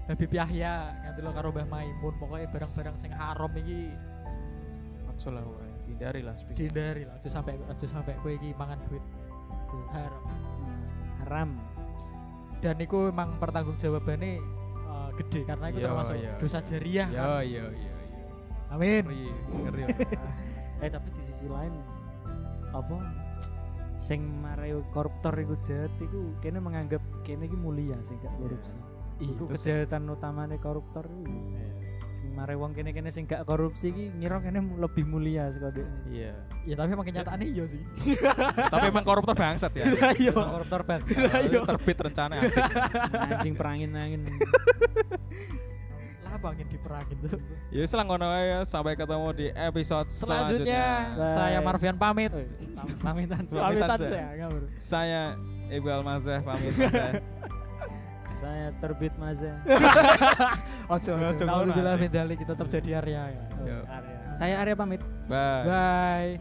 Habib Yahya, ngandelo karo Mbah Maimun, pokoknya barang-barang sing haram iki Aja lah. Hindari lah speed dihindari lah, aja sampai aja sampai kowe iki mangan duit haram. Haram. Dan iku emang pertanggungjawabannya eh, gede karena itu Iya, termasuk iya. dosa jariah Ya kan. iya iya iya Amin. Ngeri Ngeri eh tapi di sisi lain apa sing marai koruptor iku jahat iku kene menganggap kene iki mulia sing gak korupsi. Iku Itu sih. kejahatan utamane koruptor iku. Sing marai wong kene-kene sing gak korupsi iki ngira kene lebih mulia saka dekne. Iya Ya tapi emang kenyataannya iya sih. Tapi emang koruptor bangsat ya Iya. Emang koruptor bang. Itu terbit rencana anjing Anjing perangin-angin. Lah bangin diperangin tuh. Ya wis lah ngono ae sampai ketemu di episode Selanjutnya Bye. saya Marvian pamit. Pamitan. Pamitan saya. saya. Saya Ibu Almazah pamit Mazah. Saya terbit maza. Ojo, Ojo, ngono, min dzalik, kita tetap jadi Arya ya. Saya Arya pamit. Bye. Bye.